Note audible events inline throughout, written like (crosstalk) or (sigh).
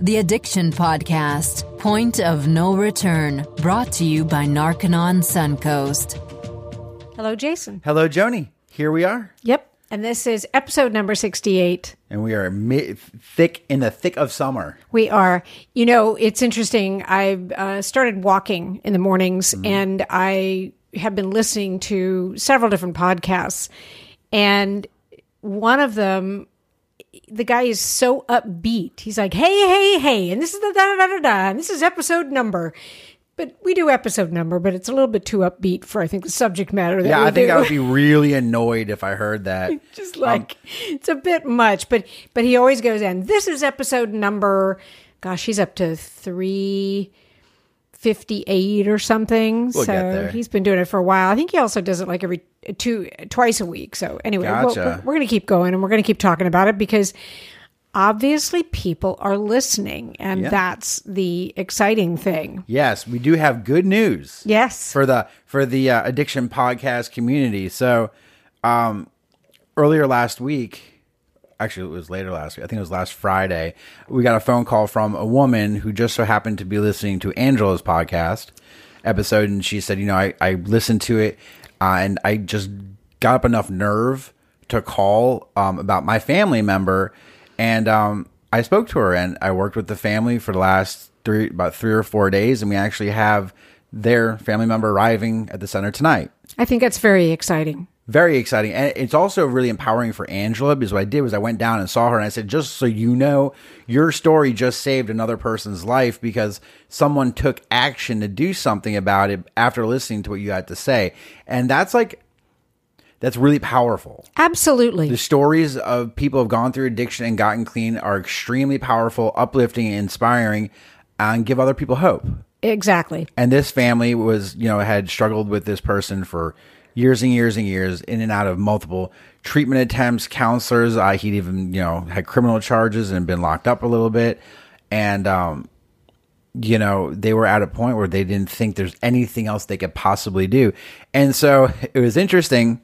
The Addiction Podcast, Point of No Return, brought to you by Narconon Suncoast. Hello, Jason. Hello, Joni. Here we are, Yep. And this is episode number 68. and we are mi- thick in the thick of summer. We are, you know, it's interesting. I uh, started walking in the mornings and I have been listening to several different podcasts. And one of them, the guy is so upbeat. He's like, hey, hey, hey. And this is the da da da da da. And this is episode number. But we do episode number, but it's a little bit too upbeat for, I think, the subject matter that Yeah, I think do. I would be really annoyed if I heard that. (laughs) just um, like it's a bit much but but he always goes in this is episode number gosh he's up to 358 or something. We'll so he's been doing it for a while. I think he also does it like every two twice a week. So anyway we'll, we're, we're gonna keep going and we're gonna keep talking about it because obviously people are listening and Yeah. that's the exciting thing. Yes, we do have good news. yes. For the for the uh, addiction podcast community. So, um, earlier last week, actually it was later last week. I think it was last Friday. We got a phone call from a woman who just so happened to be listening to Angela's podcast episode, and she said, "You know, I I listened to it, uh, and I just got up enough nerve to call um, about my family member, and um, I spoke to her, and I worked with the family for the last three about three or four days, and we actually have." Their family member arriving at the center tonight i think that's very exciting very exciting. And it's also really empowering for angela because what i did was i went down and saw her and i said just so you know your story just saved another person's life because someone took action to do something about it after listening to what you had to say. And that's like that's really powerful. Absolutely. The stories of people who have gone through addiction and gotten clean are extremely powerful uplifting and inspiring and give other people hope. Exactly. And this family was you know had struggled with this person for years and years and years in and out of multiple treatment attempts counselors. Uh, he'd even you know had criminal charges and been locked up a little bit. And um you know they were at a point where they didn't think there's anything else they could possibly do. And so (laughs) it was interesting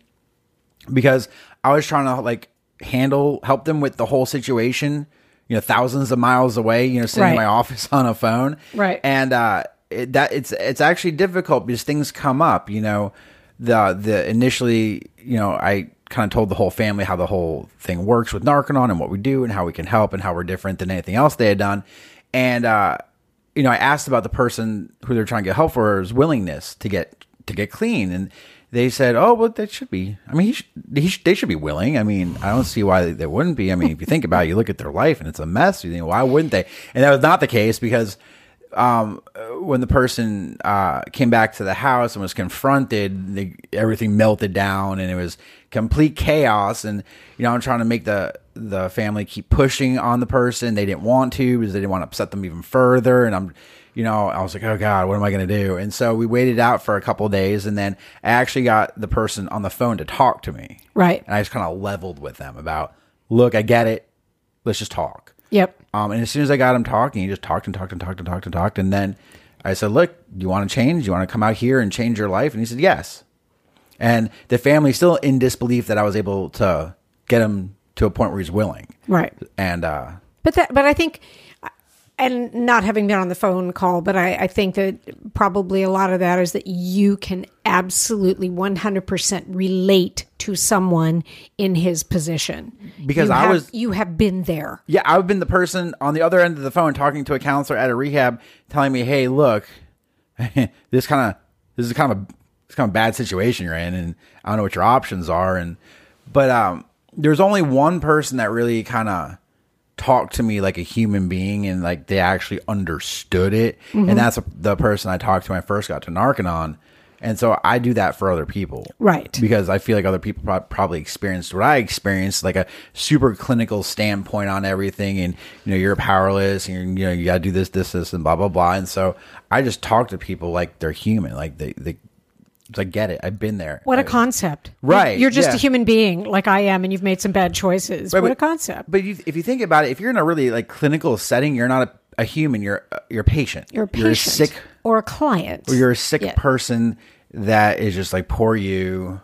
because I was trying to like handle help them with the whole situation, you know, thousands of miles away, you know, sitting in my office (laughs) on a phone. Right. And uh it, that it's it's actually difficult because things come up, you know, the the initially, you know, I kind of told the whole family how the whole thing works with Narconon and what we do and how we can help and how we're different than anything else they had done. And uh you know, I asked about the person who they're trying to get help for's willingness to get to get clean, and they said, "Oh, well, that should be. I mean, he he they should be willing. I mean, I don't see why they wouldn't be. I mean, if you think about it, you look at their life and it's a mess. You think, why wouldn't they? And that was not the case because um, when the person uh, came back to the house and was confronted, they, everything melted down and it was complete chaos. And you know, I'm trying to make the the family keep pushing on the person. They didn't want to because they didn't want to upset them even further. And I'm, you know, I was like, oh god, what am I going to do? And so we waited out for a couple of days, and then I actually got the person on the phone to talk to me. right And I just kind of leveled with them about, look, I get it. Let's just talk. yep Um, and as soon as I got him talking, he just talked and talked and talked and talked and talked. And then I said, Look, do you want to change? Do you want to come out here and change your life? And he said, Yes. And the family still in disbelief that I was able to get him to a point where he's willing. right And uh, But that, but I think, and not having been on the phone call, but I, I think that probably a lot of that is that you can absolutely 100% relate to someone in his position. Because You I have- was- you have been there. yeah, I've been the person on the other end of the phone talking to a counselor at a rehab telling me, Hey, look, (laughs) this kind of, this is kind of a, it's kind of a bad situation you're in. And I don't know what your options are. And, but, um, there's only one person that really kind of talked to me like a human being and like they actually understood it. And mm-hmm. that's the person I talked to when I first got to Narconon. And so I do that for other people. Right. Because I feel like other people prob- probably experienced what I experienced, like a super clinical standpoint on everything. And, you know, you're powerless and, you know, you got to do this, this, this, and blah, blah, blah. And so I just talk to people like they're human. Like they, they, I get it. I've been there. What a I- concept. Right, You're just yeah. a human being like I am, and you've made some bad choices. Right, what a concept. But you, if you think about it, if you're in a really like clinical setting, you're not a, a human. You're a- you're a patient. You're a patient. You're a sick. or a client. Or you're a sick Yeah. person that is just like poor you.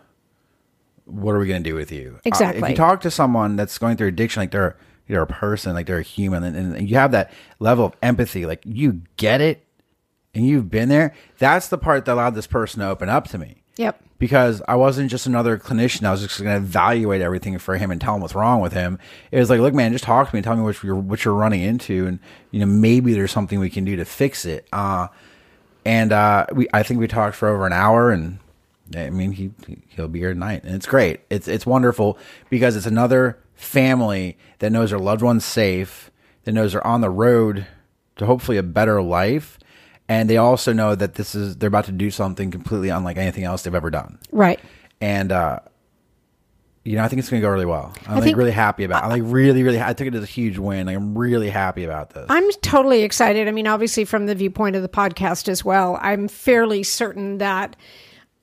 What are we going to do with you? Uh, if you talk to someone that's going through addiction, like they're they're a person, like they're a human, and, and you have that level of empathy. Like you get it, and you've been there. That's the part that allowed this person to open up to me. Yep. Because I wasn't just another clinician. I was just going to evaluate everything for him and tell him what's wrong with him. It was like, look, man, just talk to me. Tell me what you're what you're running into, and you know maybe there's something we can do to fix it. Uh, and uh, we I think we talked for over an hour, and I mean he he'll be here tonight, and it's great. It's it's wonderful because it's another family that knows their loved ones safe, that knows they're on the road to hopefully a better life, and they also know that this is they're about to do something completely unlike anything else they've ever done. Right. And uh, you know, I think it's going to go really well. I'm like think- really happy about. I'm like really, really. I took it as a huge win. Like, I'm really happy about this. I'm totally excited. I mean, obviously, from the viewpoint of the podcast as well, I'm fairly certain that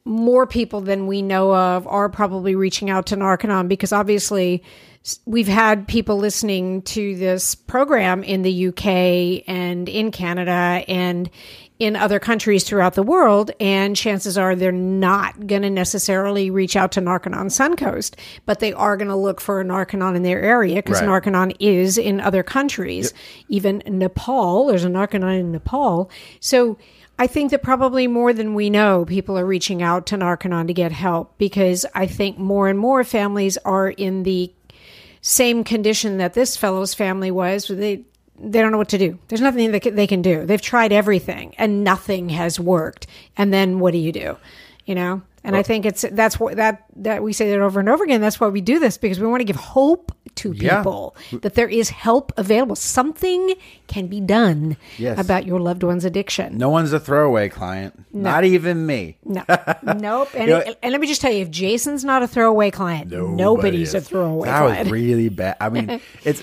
more people than we know of are probably reaching out to Narconon because obviously we've had people listening to this program in the UK and in Canada and in other countries throughout the world, and chances are they're not going to necessarily reach out to Narconon Suncoast, but they are going to look for a Narconon in their area because Right. Narconon is in other countries, even Nepal. There's a Narconon in Nepal. So I think that probably more than we know, people are reaching out to Narconon to get help because I think more and more families are in the same condition that this fellow's family was. They they don't know what to do. There's nothing that they can do. They've tried everything and nothing has worked. And then what do you do? You know. And I think it's that's what that that we say that over and over again. That's why we do this because we want to give hope to Yeah. people that there is help available. Something can be done Yes. about your loved one's addiction. no one's a throwaway client. Not even me. No, (laughs) nope. And, You know- and let me just tell you, if Jason's not a throwaway client, nobody's a is. throwaway That client. was (laughs) really bad. I mean, it's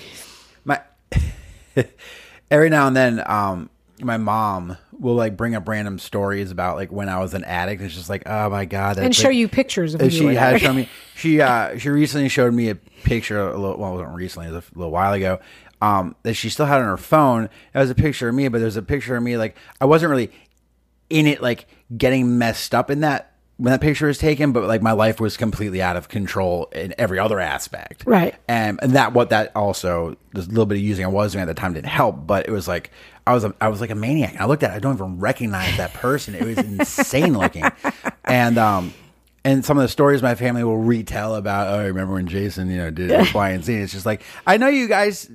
my (laughs) every now and then. Um, my mom will like bring up random stories about like when I was an addict. It's just like, oh my god, and show like- you pictures of she had (laughs) shown me. She uh she recently showed me a picture a little. Well, it wasn't recently. It was a little while ago. Um, that she still had on her phone. It was a picture of me, but there's a picture of me like I wasn't really in it, like getting messed up in that when that picture was taken. But like my life was completely out of control in every other aspect. Right. And, and that what that also a little bit of using I was doing at the time didn't help, but it was like I was a, I was like a maniac. I looked at it, I don't even recognize that person. It was insane looking. And um and some of the stories my family will retell about, oh, I remember when Jason, you know, did X, Y, and Z. It's just like, I know you guys,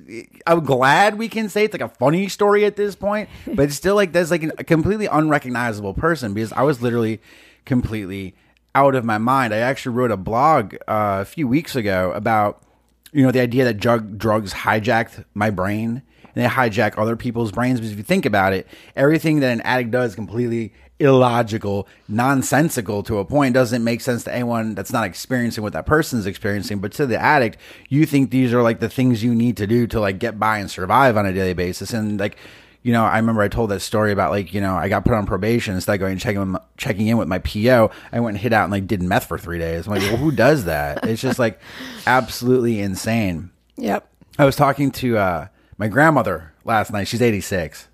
I'm glad we can say it's like a funny story at this point, but it's still like, there's like a completely unrecognizable person because I was literally completely out of my mind. I actually wrote a blog uh, a few weeks ago about, you know, the idea that drug, drugs hijacked my brain and they hijack other people's brains. Because if you think about it, everything that an addict does is completely illogical, nonsensical to a point. Doesn't make sense to anyone that's not experiencing what that person's experiencing. But to the addict, you think these are like the things you need to do to like get by and survive on a daily basis. And like, you know, I remember I told that story about like, you know, I got put on probation instead of going and checking, checking in with my PO. I went and hit out and like did meth for three days. I'm like, well, who does that? It's just like (laughs) absolutely insane. Yep. I was talking to uh, my grandmother last night. She's 86.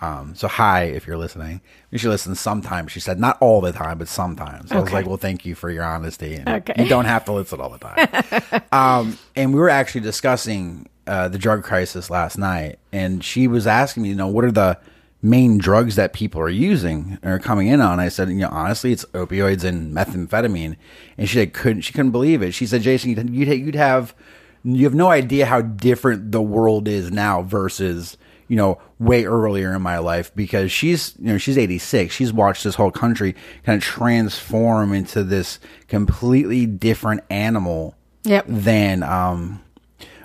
Um, so hi, if you're listening. You should listen sometimes. She said, not all the time, but sometimes. I was like, well, thank you for your honesty. And Okay. You don't have to listen all the time. (laughs) um, and we were actually discussing uh, the drug crisis last night. And she was asking me, you know, what are the main drugs that people are using or coming in on? I said, you know, honestly, it's opioids and methamphetamine. And she said, couldn't, she couldn't believe it. She said, Jason, you'd, you'd have, you have no idea how different the world is now versus you know way earlier in my life because she's you know she's 86 she's watched this whole country kind of transform into this completely different animal Yep. than um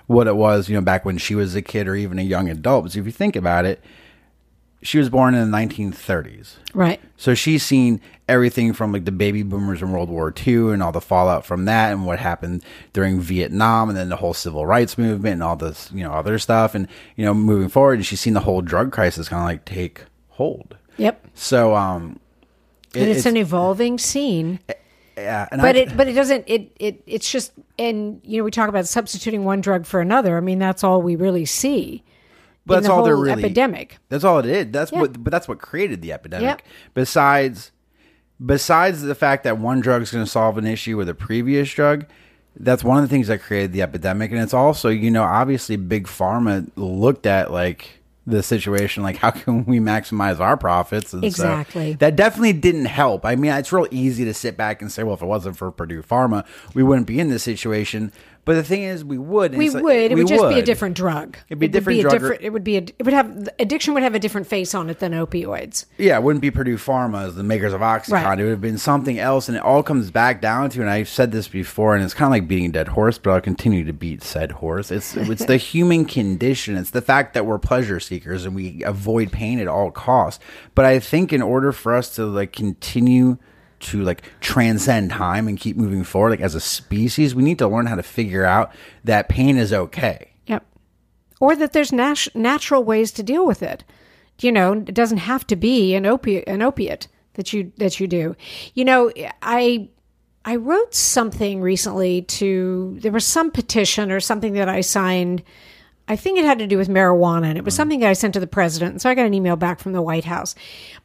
what it was you know back when she was a kid or even a young adult because if you think about it she was born in the 1930s Right. so she's seen everything from like the baby boomers in World War II and all the fallout from that and what happened during Vietnam and then the whole civil rights movement and all this, you know, other stuff. And, you know, moving forward, and she's seen the whole drug crisis kind of like take hold. Yep. So, um, it- And it's, an evolving scene. yeah, and But I, it but it doesn't it it it's just and you know we talk about substituting one drug for another. I mean that's all we really see. But that's the all they're whole really epidemic. That's all it is. That's Yeah. what, but that's what created the epidemic. Yep. Besides, besides the fact that one drug is going to solve an issue with a previous drug, that's one of the things that created the epidemic and it's also you know obviously big pharma looked at like the situation like how (laughs) can we maximize our profits and so Exactly. that definitely didn't help i mean it's real easy to sit back and say well if it wasn't for purdue pharma we wouldn't be in this situation but the thing is we would We like- would. It we would just be a different drug. It'd be a It would different drug or- different- it would be. A, it would have addiction would have a different face on it than opioids. yeah, it wouldn't be Purdue Pharma the makers of OxyContin. Right. It would have been something else, and it all comes back down to. And I've said this before, and it's kind of like beating a dead horse, but I'll continue to beat said horse. It's it's the (laughs) human condition. It's the fact that we're pleasure seekers and we avoid pain at all costs. But I think in order for us to like continue to like transcend time and keep moving forward, like as a species, we need to learn how to figure out that pain is okay. Yep. Or that there's nat- natural ways to deal with it. You know, it doesn't have to be an opiate an opiate that you that you do. You know, I I wrote something recently to there was some petition or something that I signed. I think it had to do with marijuana, and it was mm. something that I sent to the president. And so I got an email back from the White House.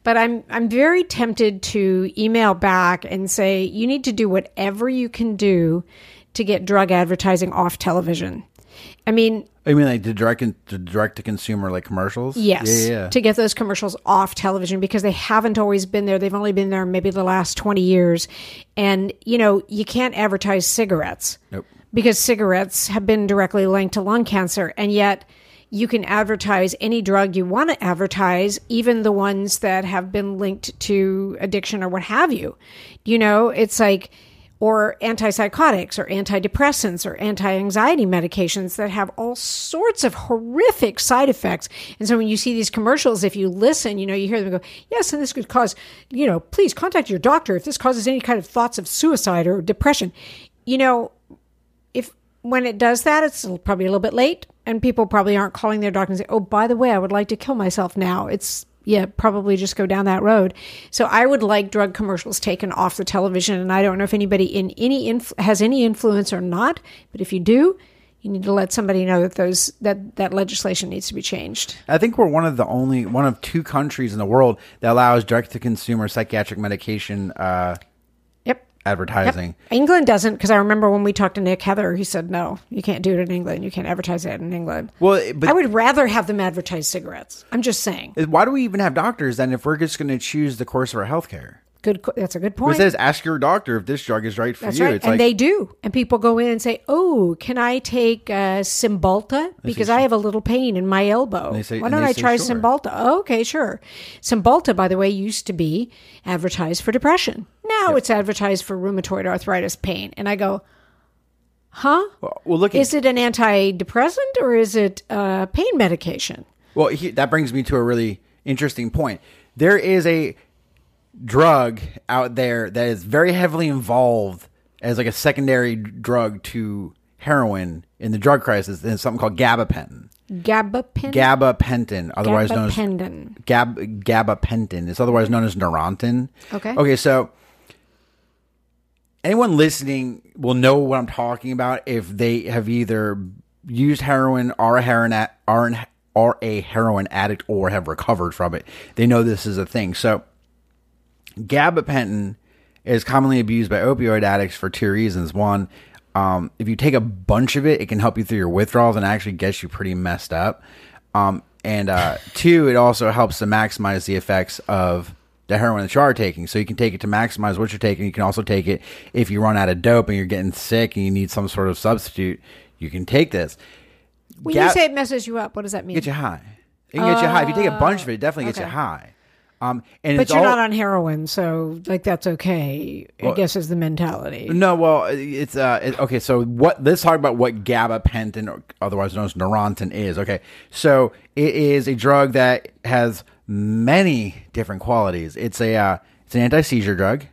But I'm I'm very tempted to email back and say you need to do whatever you can do to get drug advertising off television. I mean, oh, I mean, like the direct the direct to consumer like commercials. Yes. yeah, yeah. To get those commercials off television because they haven't always been there. They've only been there maybe the last 20 years. And, you know, you can't advertise cigarettes Nope. Because cigarettes have been directly linked to lung cancer. And yet, you can advertise any drug you want to advertise, even the ones that have been linked to addiction or what have you. You know, it's like, or antipsychotics or antidepressants or anti-anxiety medications that have all sorts of horrific side effects. And so when you see these commercials, if you listen, you know, you hear them go, yes, and this could cause, you know, please contact your doctor if this causes any kind of thoughts of suicide or depression. You know, when it does that, it's probably a little bit late, and people probably aren't calling their doctor and say, "Oh, by the way, I would like to kill myself now." It's yeah, probably just go down that road. So I would like drug commercials taken off the television, and I don't know if anybody in any inf- has any influence or not, but if you do, you need to let somebody know that those that that legislation needs to be changed. I think we're one of the only one of two countries in the world that allows direct to consumer psychiatric medication uh, Yep. advertising. England doesn't because I remember when we talked to Nick Heather, he said no, you can't do it in England. You can't advertise it in England. Well, but I would rather have them advertise cigarettes. I'm just saying. why do we even have doctors then if we're just going to choose the course of our health care? Good. That's a good point. It says ask your doctor if this drug is right for That's you. right, It's and like they do. And people go in and say, "Oh, can I take uh, Cymbalta because I have a little pain in my elbow? they say- Why don't I try sure." Cymbalta?" Oh, okay, sure. Cymbalta, by the way, used to be advertised for depression. Now it's advertised for rheumatoid arthritis pain. And I go, "Huh? well, well, look at Is it an antidepressant or is it uh, pain medication?" Well, he, that brings me to a really interesting point. There is a drug out there that is very heavily involved as like a secondary drug to heroin in the drug crisis, and it's something called gabapentin. Gabapentin. Gabapentin, otherwise known as Gabapentin. Gab gabapentin. It's otherwise known as Neurontin. Okay. Okay, so anyone listening will know what I'm talking about if they have either used heroin, are a heroin are an, a heroin addict, or have recovered from it. They know this is a thing. So gabapentin is commonly abused by opioid addicts for two reasons. One, um, if you take a bunch of it, it can help you through your withdrawals and actually gets you pretty messed up. Um, and uh, two, it also helps to maximize the effects of the heroin that you are taking. So you can take it to maximize what you're taking. You can also take it if you run out of dope and you're getting sick and you need some sort of substitute. You can take this. When Gab- you say it messes you up, what does that mean? get you high. It can get you high. If you take a bunch of it, it definitely gets you high. Um, and But it's you're all, not on heroin, so like that's okay. I guess is the mentality. No, well, it's uh, it, okay. So what? Let's talk about what gabapentin, or otherwise known as Neurontin, is. Okay, so it is a drug that has many different qualities. It's a uh, it's an anti seizure drug.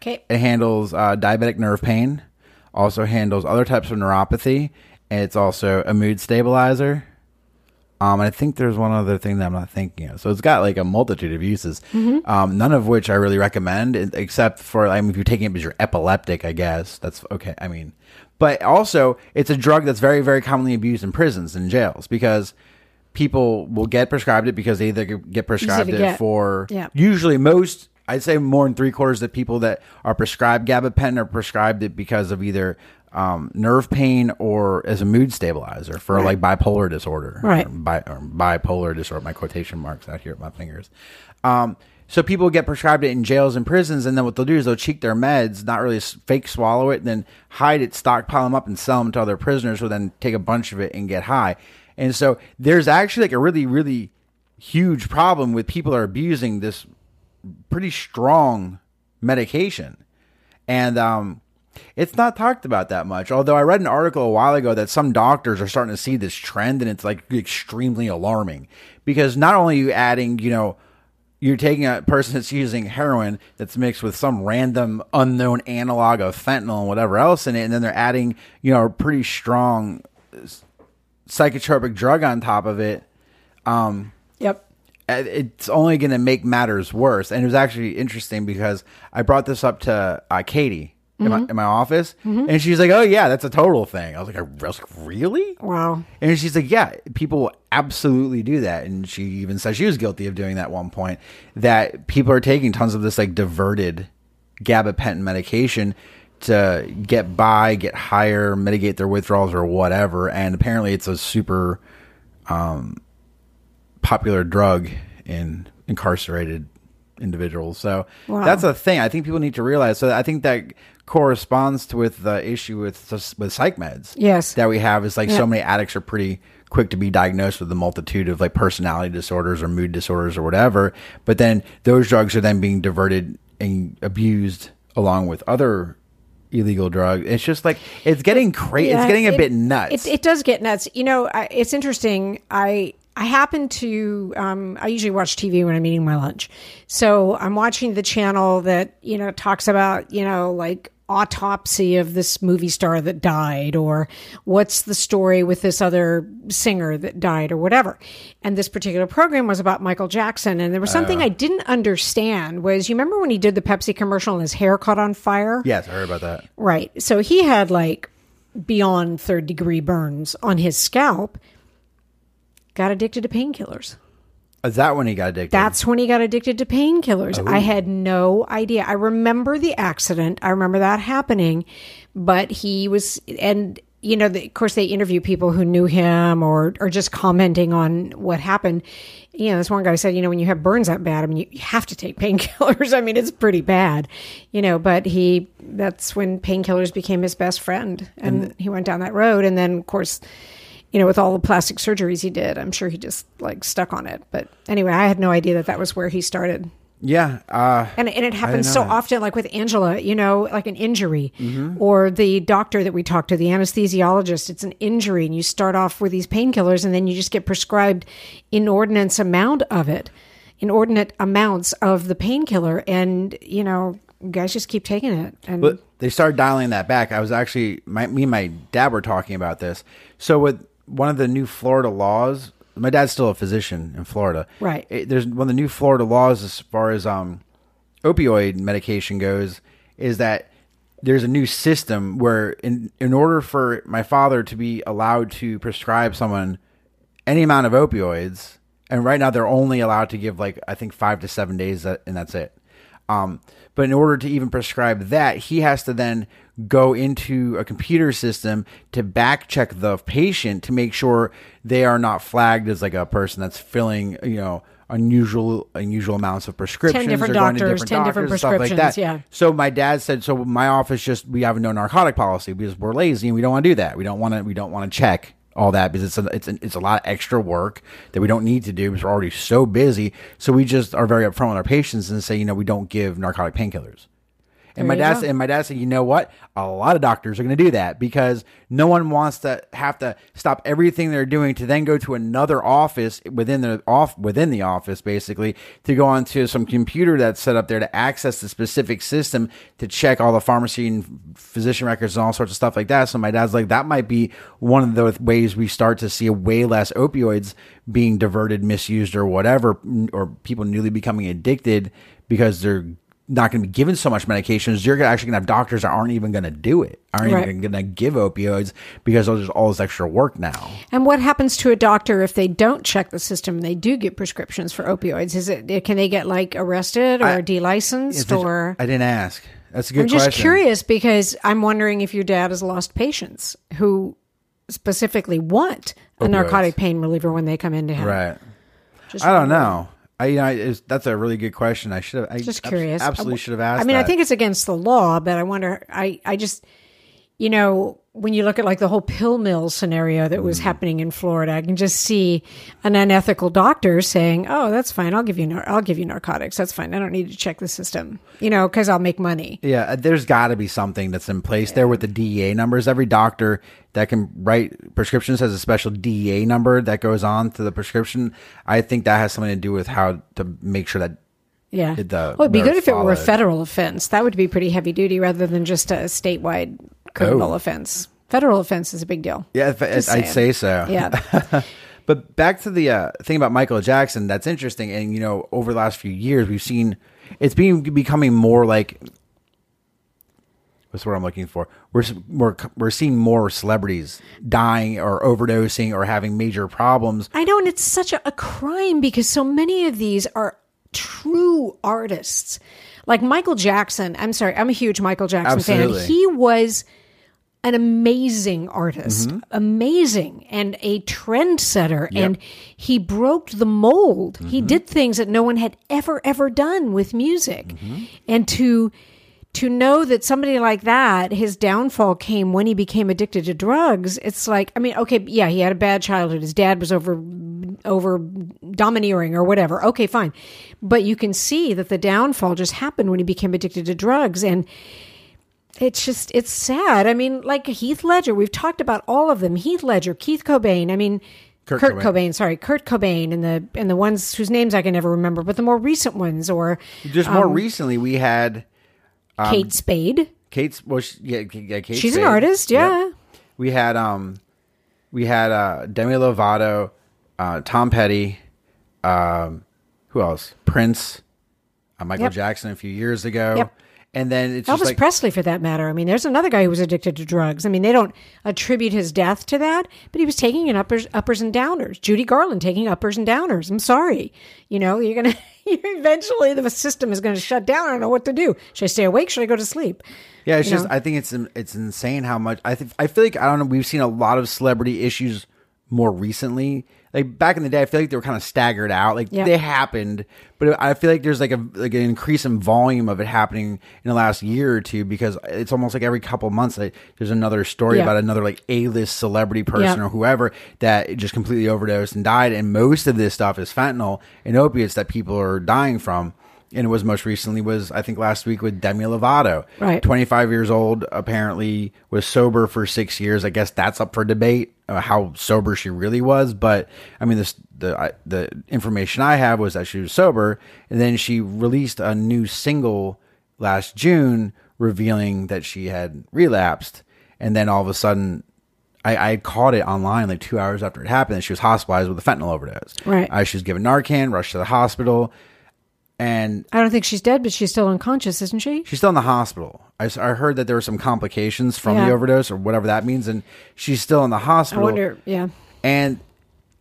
Okay. It handles uh, diabetic nerve pain. Also handles other types of neuropathy. And it's also a mood stabilizer. Um, I think there's one other thing that I'm not thinking of. So it's got like a multitude of uses, um, none of which I really recommend, except for I mean, if you're taking it because you're epileptic, I guess that's okay. I mean, but also it's a drug that's very, very commonly abused in prisons and jails because people will get prescribed it because they either get prescribed it get. for Yeah. usually most I'd say more than three quarters of the people that are prescribed gabapentin are prescribed it because of either um, nerve pain or as a mood stabilizer for like bipolar disorder, Right. Or bi- or bipolar disorder. My quotation marks out here at my fingers. Um, so people get prescribed it in jails and prisons, and then what they'll do is they'll cheat their meds, not really fake swallow it, and then hide it, stockpile them up, and sell them to other prisoners, who then take a bunch of it and get high. And so there's actually like a really, really huge problem with people are abusing this pretty strong medication. And um, it's not talked about that much. Although I read an article a while ago that some doctors are starting to see this trend and it's like extremely alarming because not only are you adding, you know, you're taking a person that's using heroin that's mixed with some random unknown analog of fentanyl and whatever else in it, and then they're adding, you know, a pretty strong s- psychotropic drug on top of it um, Yep. it's only going to make matters worse. And it was actually interesting because I brought this up to uh, Katie in, my, in my office, and she's like, "Oh yeah, that's a total thing." I was like, "I was like, really?" Wow. And she's like, "Yeah, people will absolutely do that." And she even said she was guilty of doing that at one point. That people are taking tons of this like diverted gabapentin medication to get by, get higher, mitigate their withdrawals or whatever. And apparently, it's a super um, popular drug in incarcerated individuals. So Wow. that's a thing. I think people need to realize. So I think that corresponds to with the issue with with psych meds. Yes. that we have is like Yeah. so many addicts are pretty quick to be diagnosed with a multitude of like personality disorders or mood disorders or whatever. But then those drugs are then being diverted and abused along with other illegal drugs. It's just like it's getting crazy. Yeah, it's getting a it- bit nuts. It, it does get nuts. You know, I, it's interesting. I I happen to um, I usually watch TV when I'm eating my lunch, so I'm watching the channel that you know talks about you know like autopsy of this movie star that died or what's the story with this other singer that died or whatever and this particular program was about michael jackson and there was something oh. i didn't understand was you remember when he did the pepsi commercial and his hair caught on fire yes, I heard about that. Right. So he had like beyond third degree burns on his scalp. Got addicted to painkillers. Is that when he got addicted? That's when he got addicted to painkillers. I oh. had no idea. I remember the accident. I remember that happening, but he was, and you know, the, of course, they interview people who knew him or or just commenting on what happened. You know, this one guy said, you know, when you have burns that bad, I mean, you, you have to take (laughs) painkillers. I mean, it's pretty bad, you know. But he, that's when painkillers became his best friend, and he went down that road. And then, of course, you know, with all the plastic surgeries he did, I'm sure he just like stuck on it. But anyway, I had no idea that that was where he started. yeah. Uh, And, and it happens so that. often, like with Angela, you know, like an injury Mm-hmm. or the doctor that we talked to, the anesthesiologist, it's an injury. And you start off with these painkillers and then you just get prescribed inordinate amount of it, inordinate amounts of the painkiller. And, you know, guys just keep taking it. And But they start dialing that back. I was actually my me and my dad were talking about this. So with one of the new Florida laws, my dad's still a physician in Florida. Right. It- there's one of the new Florida laws as far as um opioid medication goes is that there's a new system where in in order for my father to be allowed to prescribe someone any amount of opioids, and right now they're only allowed to give like I think five to seven days, that, and that's it. Um, but in order to even prescribe that, he has to then go into a computer system to back check the patient to make sure they are not flagged as like a person that's filling, you know, unusual unusual amounts of prescriptions. Ten different or going to doctors, 10 different doctors, stuff like prescriptions, that. yeah. So my dad said, so my office just we have no narcotic policy because we're lazy and we don't want to do that. We don't want to. We don't want to check all that because it's a, it's a, it's a lot of extra work that we don't need to do because we're already so busy. So we just are very upfront with our patients and say, you know, we don't give narcotic painkillers. And my There dad and my dad said, you know what? A lot of doctors are going to do that because no one wants to have to stop everything they're doing to then go to another office within the off within the office, basically to go onto some computer that's set up there to access the specific system to check all the pharmacy and physician records and all sorts of stuff like that. So my dad's like, that might be one of the ways we start to see a way less opioids being diverted, misused, or whatever, or people newly becoming addicted because they're not going to be given so much medications, you're actually going to have doctors that aren't even going to do it, aren't Right. even going to give opioids because there's all this extra work now. And what happens to a doctor if they don't check the system and they do get prescriptions for opioids? Is it can they get like arrested or I- delicensed or I didn't ask. That's a good I'm just question. curious because I'm wondering if your dad has lost patients who specifically want a narcotic pain reliever when they come into him. Right. Just I don't know. I, you know, I- it's, that's a really good question. I should have. I Just curious. Absolutely should have asked. I mean, I think it's against the law, but I wonder. I I just, you know, when you look at like the whole pill mill scenario that Mm. was happening in Florida, I can just see an unethical doctor saying, "Oh, that's fine. I'll give you nar- I'll give you narcotics. That's fine. I don't need to check the system, you know, because I'll make money." Yeah, uh, there's got to be something that's in place there with the DEA numbers. Every doctor that can write prescriptions has a special DEA number that goes on to the prescription. I think that has something to do with how to make sure that Yeah. It, uh, well, it'd be good if it were a federal offense. That would be pretty heavy duty rather than just a statewide criminal Oh. offense. Federal offense is a big deal. yeah, if, Just I'd saying. say so. Yeah. (laughs) But back to the uh, thing about Michael Jackson, that's interesting. And you know, over the last few years, we've seen it's being becoming more like what's what I'm looking for. We're we're we're seeing more celebrities dying or overdosing or having major problems. I know, and it's such a, a crime because so many of these are true artists. Like Michael Jackson. I'm sorry, I'm a huge Michael Jackson Absolutely. fan. He was an amazing artist, Mm-hmm. amazing, and a trendsetter. And he broke the mold. He did things that no one had ever, ever done with music. And to to know that somebody like that, his downfall came when he became addicted to drugs. It's like, I mean, okay, yeah, he had a bad childhood. His dad was over over domineering or whatever. Okay, fine. But you can see that the downfall just happened when he became addicted to drugs and it's just it's sad. I mean, like Heath Ledger, we've talked about all of them. Heath Ledger, Keith Cobain. I mean, Kurt Kurt, Cobain. Cobain. Sorry, Kurt Cobain, and the and the ones whose names I can never remember, but the more recent ones, or Just more recently, we had Um, Kate Spade. Kate's. Well, she, yeah, yeah, Kate. She's an artist, yeah. Yep. We had um, we had uh, Demi Lovato, uh, Tom Petty, um, who else? Prince, uh, Michael Yep. Jackson a few years ago, Yep. And then it's Elvis just like Presley, for that matter. I mean, there's another guy who was addicted to drugs. I mean, they don't attribute his death to that, but he was taking in uppers, uppers and downers. Judy Garland taking uppers and downers. I'm sorry. You know, you're gonna (laughs) eventually the system is going to shut down. I don't know what to do. Should I stay awake? Should I go to sleep? Yeah, it's You just know? I think it's it's insane how much I think I feel like I don't know we've seen a lot of celebrity issues more recently. Like back in the day, I feel like they were kind of staggered out. Like Yeah. they happened, but I feel like there's like a like an increase in volume of it happening in the last year or two because it's almost like every couple months like, there's another story Yeah. about another like A list celebrity person Yeah. or whoever that just completely overdosed and died. And most of this stuff is fentanyl and opiates that people are dying from. And it was most recently was I think last week with Demi Lovato, Right. 25 years old, apparently was sober for six years. I guess that's up for debate how sober she really was. But I mean, this, the I, the information I have was that she was sober, and then she released a new single last June revealing that she had relapsed, and then all of a sudden. I, I caught it online like two hours after it happened, and she was hospitalized with a fentanyl overdose. Right. Uh, she was given Narcan, rushed to the hospital, and I don't think she's dead, but she's still unconscious, isn't she? She's still in the hospital. I heard that there were some complications from the overdose or whatever that means, and she's still in the hospital. I wonder. Yeah. And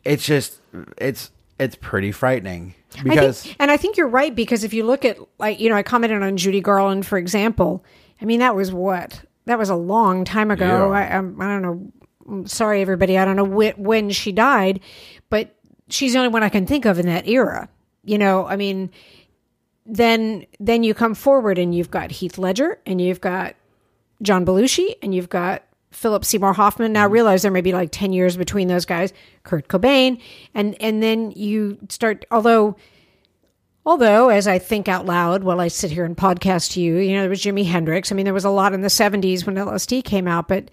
it's just it's it's pretty frightening I because think, and I think you're right because if you look at like you know I commented on Judy Garland for example. I mean that was what that was a long time ago. Yeah. I, I'm- I don't know. I'm sorry everybody. I don't know wh- when she died, but she's the only one I can think of in that era. You know, I mean, then then you come forward and you've got Heath Ledger and you've got John Belushi and you've got Philip Seymour Hoffman. Now I realize there may be like 10 years between those guys, Kurt Cobain, and and then you start although although as I think out loud while I sit here and podcast to you, you know, there was Jimi Hendrix. I mean, there was a lot in the 70s when LSD came out, but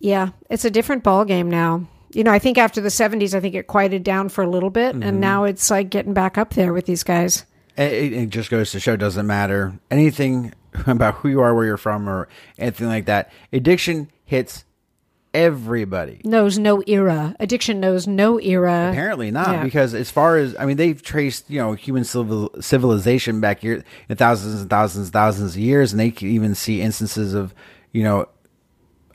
yeah, it's a different ball game now. You know, I think after the 70s, I think it quieted down for a little bit, and mm-hmm. now it's like getting back up there with these guys. It, it- just goes to show it doesn't matter anything (laughs) about who you are, where you're from, or anything like that. Addiction hits everybody. Knows no era. Addiction knows no era. Apparently not, Yeah. because as far as I mean, they've traced you know human civil, civilization back here in thousands and thousands and thousands of years, and they can even see instances of you know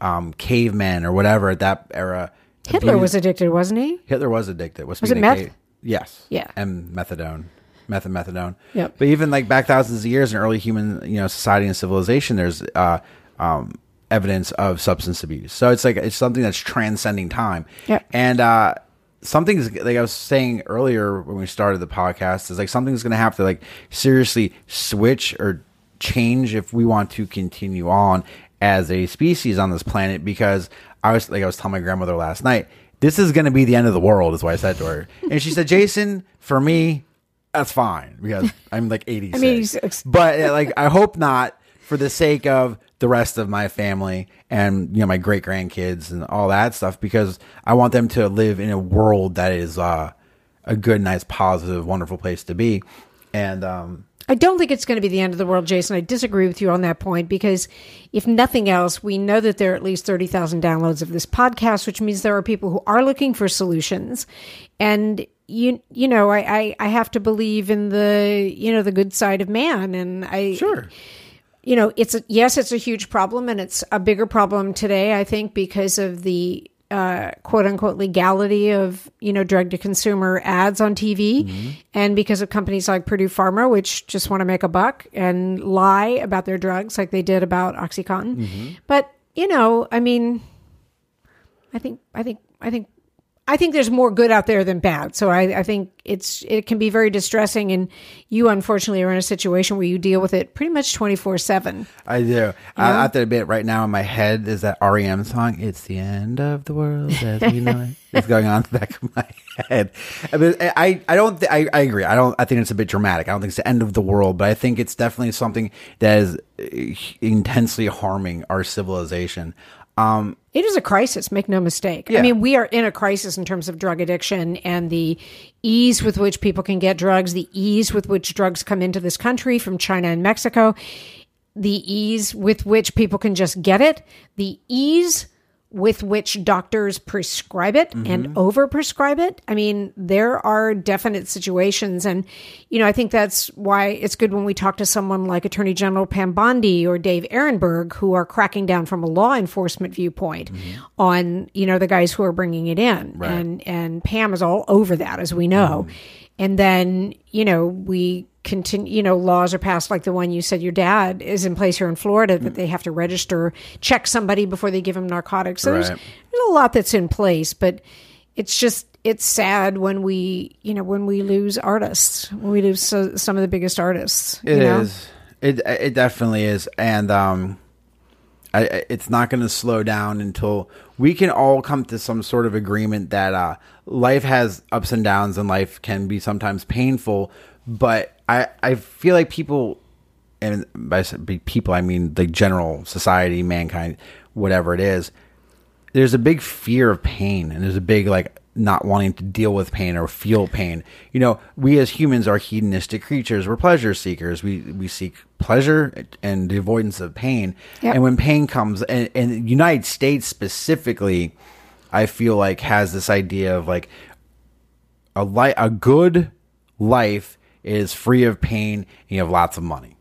um, cavemen or whatever at that era. Hitler abuse- was addicted, wasn't he? Hitler was addicted. Was, it meth? Yes. Yeah. and methadone. Methadone. Yep. But even like back thousands of years in early human, you know, society and civilization, there's uh, um, evidence of substance abuse. So it's like it's something that's transcending time. Yep. And uh, something's like I was saying earlier when we started the podcast is like something's going to have to like seriously switch or change if we want to continue on as a species on this planet because I was like I was telling my grandmother last night this is going to be the end of the world is what I said to her and she said Jason for me that's fine because I'm like (laughs) 86 mean, he's- but uh, like I hope not for the sake of the rest of my family and you know my great grandkids and all that stuff because I want them to live in a world that is uh, a good, nice, positive, wonderful place to be. And um, I don't think it's going to be the end of the world, Jason. I disagree with you on that point because, if nothing else, we know that there are at least 30,000 downloads of this podcast, which means there are people who are looking for solutions. And, you, you know, I, I, I have to believe in the, you know, the good side of man. And I, sure, you know, it's a, yes, it's a huge problem, and it's a bigger problem today. I think because of the uh, quote unquote legality of you know drug to consumer ads on TV, and because of companies like Purdue Pharma, which just want to make a buck and lie about their drugs, like they did about OxyContin. But you know, I mean, I think, I think, I think. I think there's more good out there than bad. So I, I think it's it can be very distressing, and you unfortunately are in a situation where you deal with it pretty much twenty four seven. I do. I, I have to admit, right now in my head is that REM song. It's the end of the world as we know it. (laughs) It's going on in the back of my head. I, mean, I, I don't. Th- I, I agree. I don't. I think it's a bit dramatic. I don't think it's the end of the world, but I think it's definitely something that is uh, intensely harming our civilization. Um, It is a crisis, make no mistake. I mean, we are in a crisis in terms of drug addiction and the ease with which people can get drugs, the ease with which drugs come into this country from China and Mexico, the ease with which people can just get it, the ease with which doctors prescribe it and mm-hmm. overprescribe it. I mean, there are definite situations. And, you know, I think that's why it's good when we talk to someone like Attorney General Pam Bondi or Dave Aronberg, who are cracking down from a law enforcement viewpoint mm-hmm. on, you know, the guys who are bringing it in. And, and Pam is all over that, as we know. Mm-hmm. And then, you know, we continue, you know, laws are passed like the one you said your dad is in place here in Florida that they have to register, check somebody before they give them narcotics. So there's, Right. there's a lot that's in place, but it's just, it's sad when we, you know, when we lose artists, when we lose so, some of the biggest artists. It you know? It it definitely is, and um, I- it's not going to slow down until we can all come to some sort of agreement that uh, life has ups and downs, and life can be sometimes painful. But I I feel like people, and by people I mean the general society, mankind, whatever it is, there's a big fear of pain and there's a big like not wanting to deal with pain or feel pain. You know, we as humans are hedonistic creatures. We're pleasure seekers. We we seek pleasure and the avoidance of pain. Yep. And when pain comes, and, and the United States specifically, I feel like has this idea of like a li- a good life is free of pain and you have lots of money.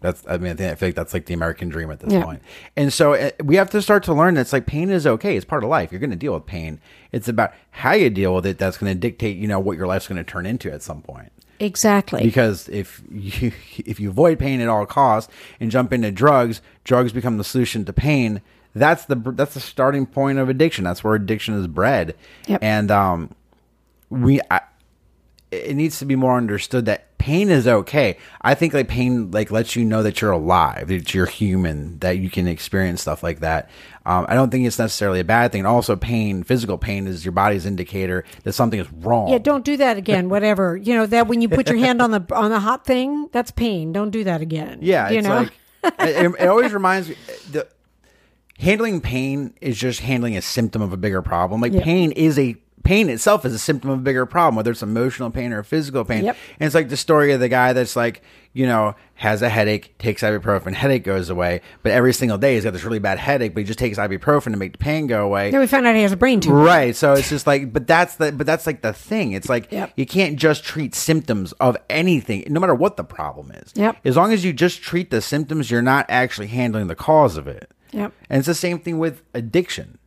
That's I mean I, think, I feel like that's like the American dream at this Yeah. point. And so uh, we have to start to learn that it's like pain is okay. It's part of life. You're going to deal with pain. It's about how you deal with it that's going to dictate, you know, what your life's going to turn into at some point. Exactly. Because if (laughs) you if you avoid pain at all costs and jump into drugs, drugs become the solution to pain. That's the that's the starting point of addiction. That's where addiction is bred. Yep. And um, we I, it needs to be more understood that pain is okay. I think like pain like lets you know that you're alive, that you're human, that you can experience stuff like that. Um, I don't think it's necessarily a bad thing. Also, pain, physical pain, is your body's indicator that something is wrong. yeah, don't do that again. (laughs) Whatever you know that when you put your hand on the on the hot thing, that's pain. Don't do that again. Yeah, you it's know. like (laughs) it, it always reminds me the handling pain is just handling a symptom of a bigger problem. Like Yeah. pain is a pain itself is a symptom of a bigger problem, whether it's emotional pain or physical pain. Yep. And it's like the story of the guy that's like, you know, has a headache, takes ibuprofen, headache goes away, but every single day he's got this really bad headache, but he just takes ibuprofen to make the pain go away. then we found out he has a brain tumor. Right. So it's just like, but that's the, but that's like the thing. It's like Yep. you can't just treat symptoms of anything, no matter what the problem is. Yep. As long as you just treat the symptoms, you're not actually handling the cause of it. Yep. And it's the same thing with addiction.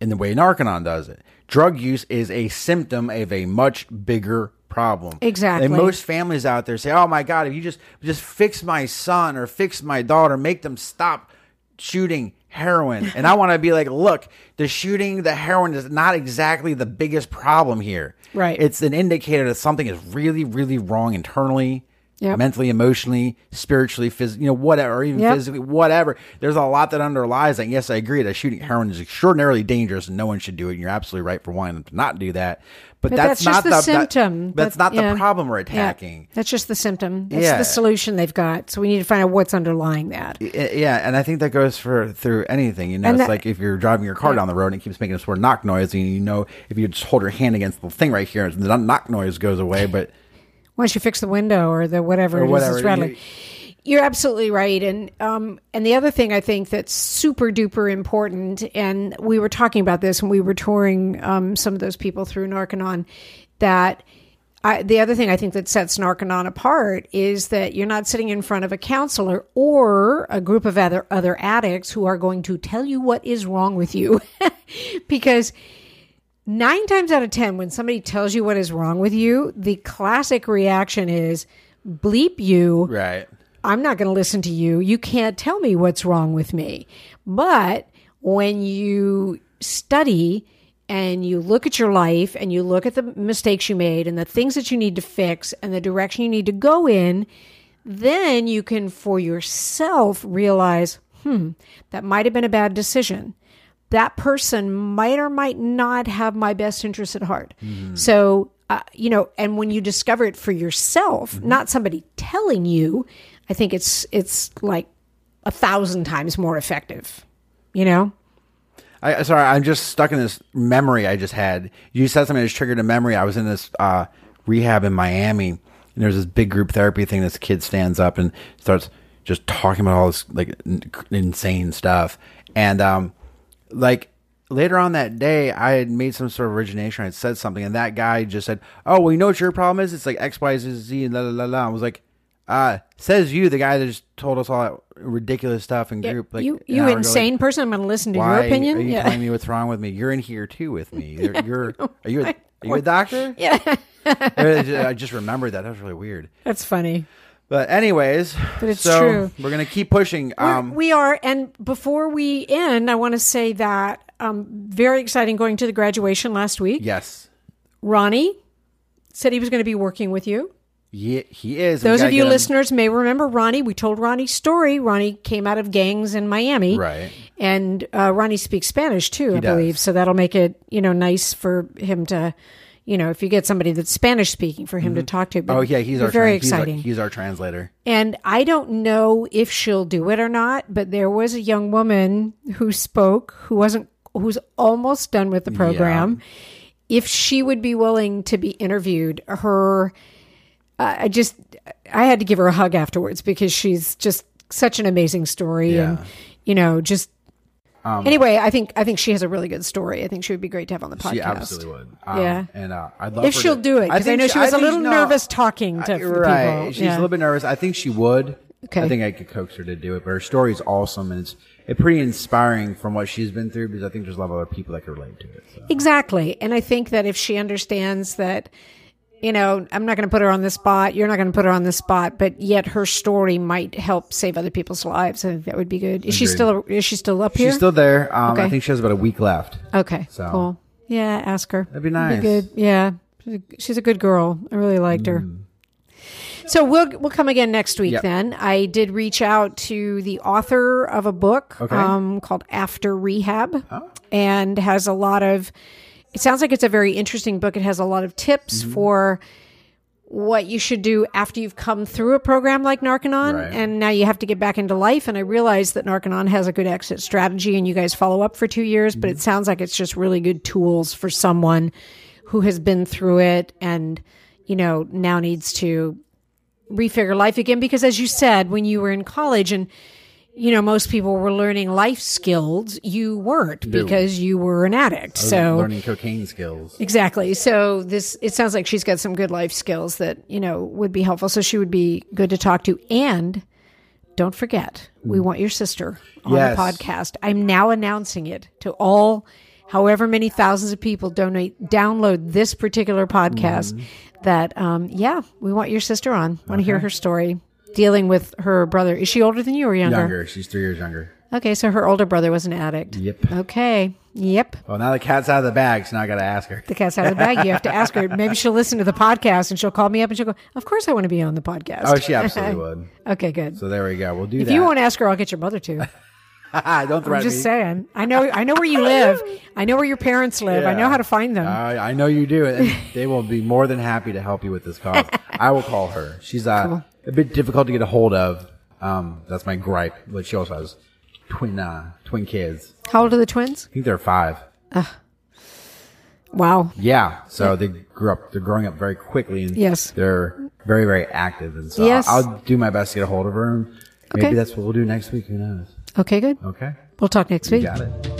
In the way Narconon does it, drug use is a symptom of a much bigger problem. Exactly. And most families out there say, "Oh my God, if you just just fix my son or fix my daughter, make them stop shooting heroin." and I want to be like, "Look, the shooting the heroin is not exactly the biggest problem here. Right. It's an indicator that something is really, really wrong internally." Yep. mentally, emotionally, spiritually, physically, you know, whatever, or even Yep. physically, whatever. There's a lot that underlies that. Yes, I agree that shooting heroin is extraordinarily dangerous and no one should do it. And you're absolutely right for wanting them to not do that. But, But that's, that's, not just the, that- symptom. that's That- not yeah. the problem we're Yeah. attacking. That's just the symptom. That's Yeah. the solution they've got. So we need to find out what's underlying that. Yeah, and I think that goes for through anything. You know, And it's that- like if you're driving your car Yeah. down the road and it keeps making a sort of knock noise, and you know if you just hold your hand against the thing right here, the knock noise goes away. But once you fix the window or the whatever Or it is whatever, that's rattling. you- You're absolutely right, and um, and the other thing I think that's super duper important, and we were talking about this when we were touring um, some of those people through Narconon, that I, the other thing I think that sets Narconon apart is that you're not sitting in front of a counselor or a group of other other addicts who are going to tell you what is wrong with you, (laughs) because nine times out of ten, when somebody tells you what is wrong with you, the classic reaction is bleep you. right, I'm not going to listen to you. You can't tell me what's wrong with me. But when you study and you look at your life and you look at the mistakes you made and the things that you need to fix and the direction you need to go in, then you can for yourself realize, hmm, that might have been a bad decision. That person might or might not have my best interest at heart. So, uh, you know, and when you discover it for yourself, not somebody telling you, I think it's it's like a thousand times more effective. You know? I sorry, I'm just stuck in this memory I just had. You said something that just triggered a memory. I was in this uh, rehab in Miami, and there's this big group therapy thing. This kid stands up and starts just talking about all this like n- insane stuff, and um, like later on that day, I had made some sort of origination. I had said something, and that guy just said, "Oh, well, you know what your problem is? It's like X, Y, Z, Z, and la la la la." I was like. Uh, says you, the guy that just told us all that ridiculous stuff in group. Like you you hour ago, like, insane person, I'm going to listen to your opinion. Are you yeah. telling me what's wrong with me? You're in here too with me. You're, (laughs) you're are you a, are you a doctor? Yeah. (laughs) (laughs) I just remembered that. That was really weird. That's funny. But anyways, But it's so true. We're gonna keep pushing. We're- Um, we are, and before we end, I want to say that um, very exciting going to the graduation last week. yes, Ronnie said he was going to be working with you. He, he is. Those of you him- listeners may remember Ronnie. We told Ronnie's story. Ronnie came out of gangs in Miami, Right. And uh, Ronnie speaks Spanish too, I does. believe. So that'll make it you know nice for him to, you know, if you get somebody that's Spanish speaking for him to talk to. But Oh yeah, he's our very trans- he's our- exciting. He's our, translator. And I don't know if she'll do it or not, but there was a young woman who spoke who wasn't who's almost done with the program. If she would be willing to be interviewed, her I just I had to give her a hug afterwards because she's just such an amazing story and Yeah. Um, you know just anyway, I think I think she has a really good story. I think she would be great to have on the podcast. She absolutely would. Um, Yeah. and uh, I'd love If she'll to- do it, because I, think know she was a little nervous talking to I- right. people. She's Yeah. a little bit nervous. I think she would. Okay. I think I could coax her to do it. But her story is awesome, and it's it pretty inspiring from what she's been through. Because I think there's a lot of other people that could relate to it. So. Exactly. And I think that if she understands that, you know, I'm not going to put her on the spot, you're not going to put her on the spot, but yet her story might help save other people's lives. I think that would be good. Is she still is she still up here? She's still there. Um, Okay. I think she has about a week left. okay. So- Cool. Yeah, ask her. That'd be nice. good. Yeah. She's a, good girl. I really liked her. Mm. So we'll we'll come again next week. Yep. Then I did reach out to the author of a book Okay. um, called After Rehab, and has a lot of. It sounds like it's a very interesting book. It has a lot of tips Mm-hmm. for what you should do after you've come through a program like Narconon, Right. and now you have to get back into life. And I realize that Narconon has a good exit strategy, and you guys follow up for two years. But it sounds like it's just really good tools for someone who has been through it and you know now needs to refigure life again because as you said when you were in college and you know most people were learning life skills. You weren't because you were an addict. So learning cocaine skills. exactly. So this it sounds like she's got some good life skills that you know would be helpful. So she would be good to talk to. And don't forget we want your sister on Yes. the podcast. I'm now announcing it to all however many thousands of people donate download this particular podcast that, um, yeah, we want your sister on. Want to hear her story dealing with her brother. Is she older than you or younger? Younger. She's three years younger. Okay, so her older brother was an addict. Yep. Okay. Yep. Well, now the cat's out of the bag, so now I got to ask her. The cat's out of the bag. You have to ask her. (laughs) Maybe she'll listen to the podcast and she'll call me up and she'll go, Of course I want to be on the podcast. Oh, she absolutely (laughs) would. Okay, good. So there we go. We'll do if that. If you won't ask her, I'll get your mother to. (laughs) Don't I'm just me. saying. I know I know where you live. I know where your parents live. I know how to find them. I, I know you do, and they will be more than happy to help you with this cause. I will call her. She's uh, a bit difficult to get a hold of. Um, that's my gripe. But she also has twin uh, twin kids. how old are the twins? I think they're five. Wow. Yeah, so they grew up. They're growing up very quickly, and Yes. they're very very active. And so Yes. I'll, I'll do my best to get a hold of her. And maybe Okay. that's what we'll do next week. Who knows? Okay, good. Okay, We'll talk next you week. got it.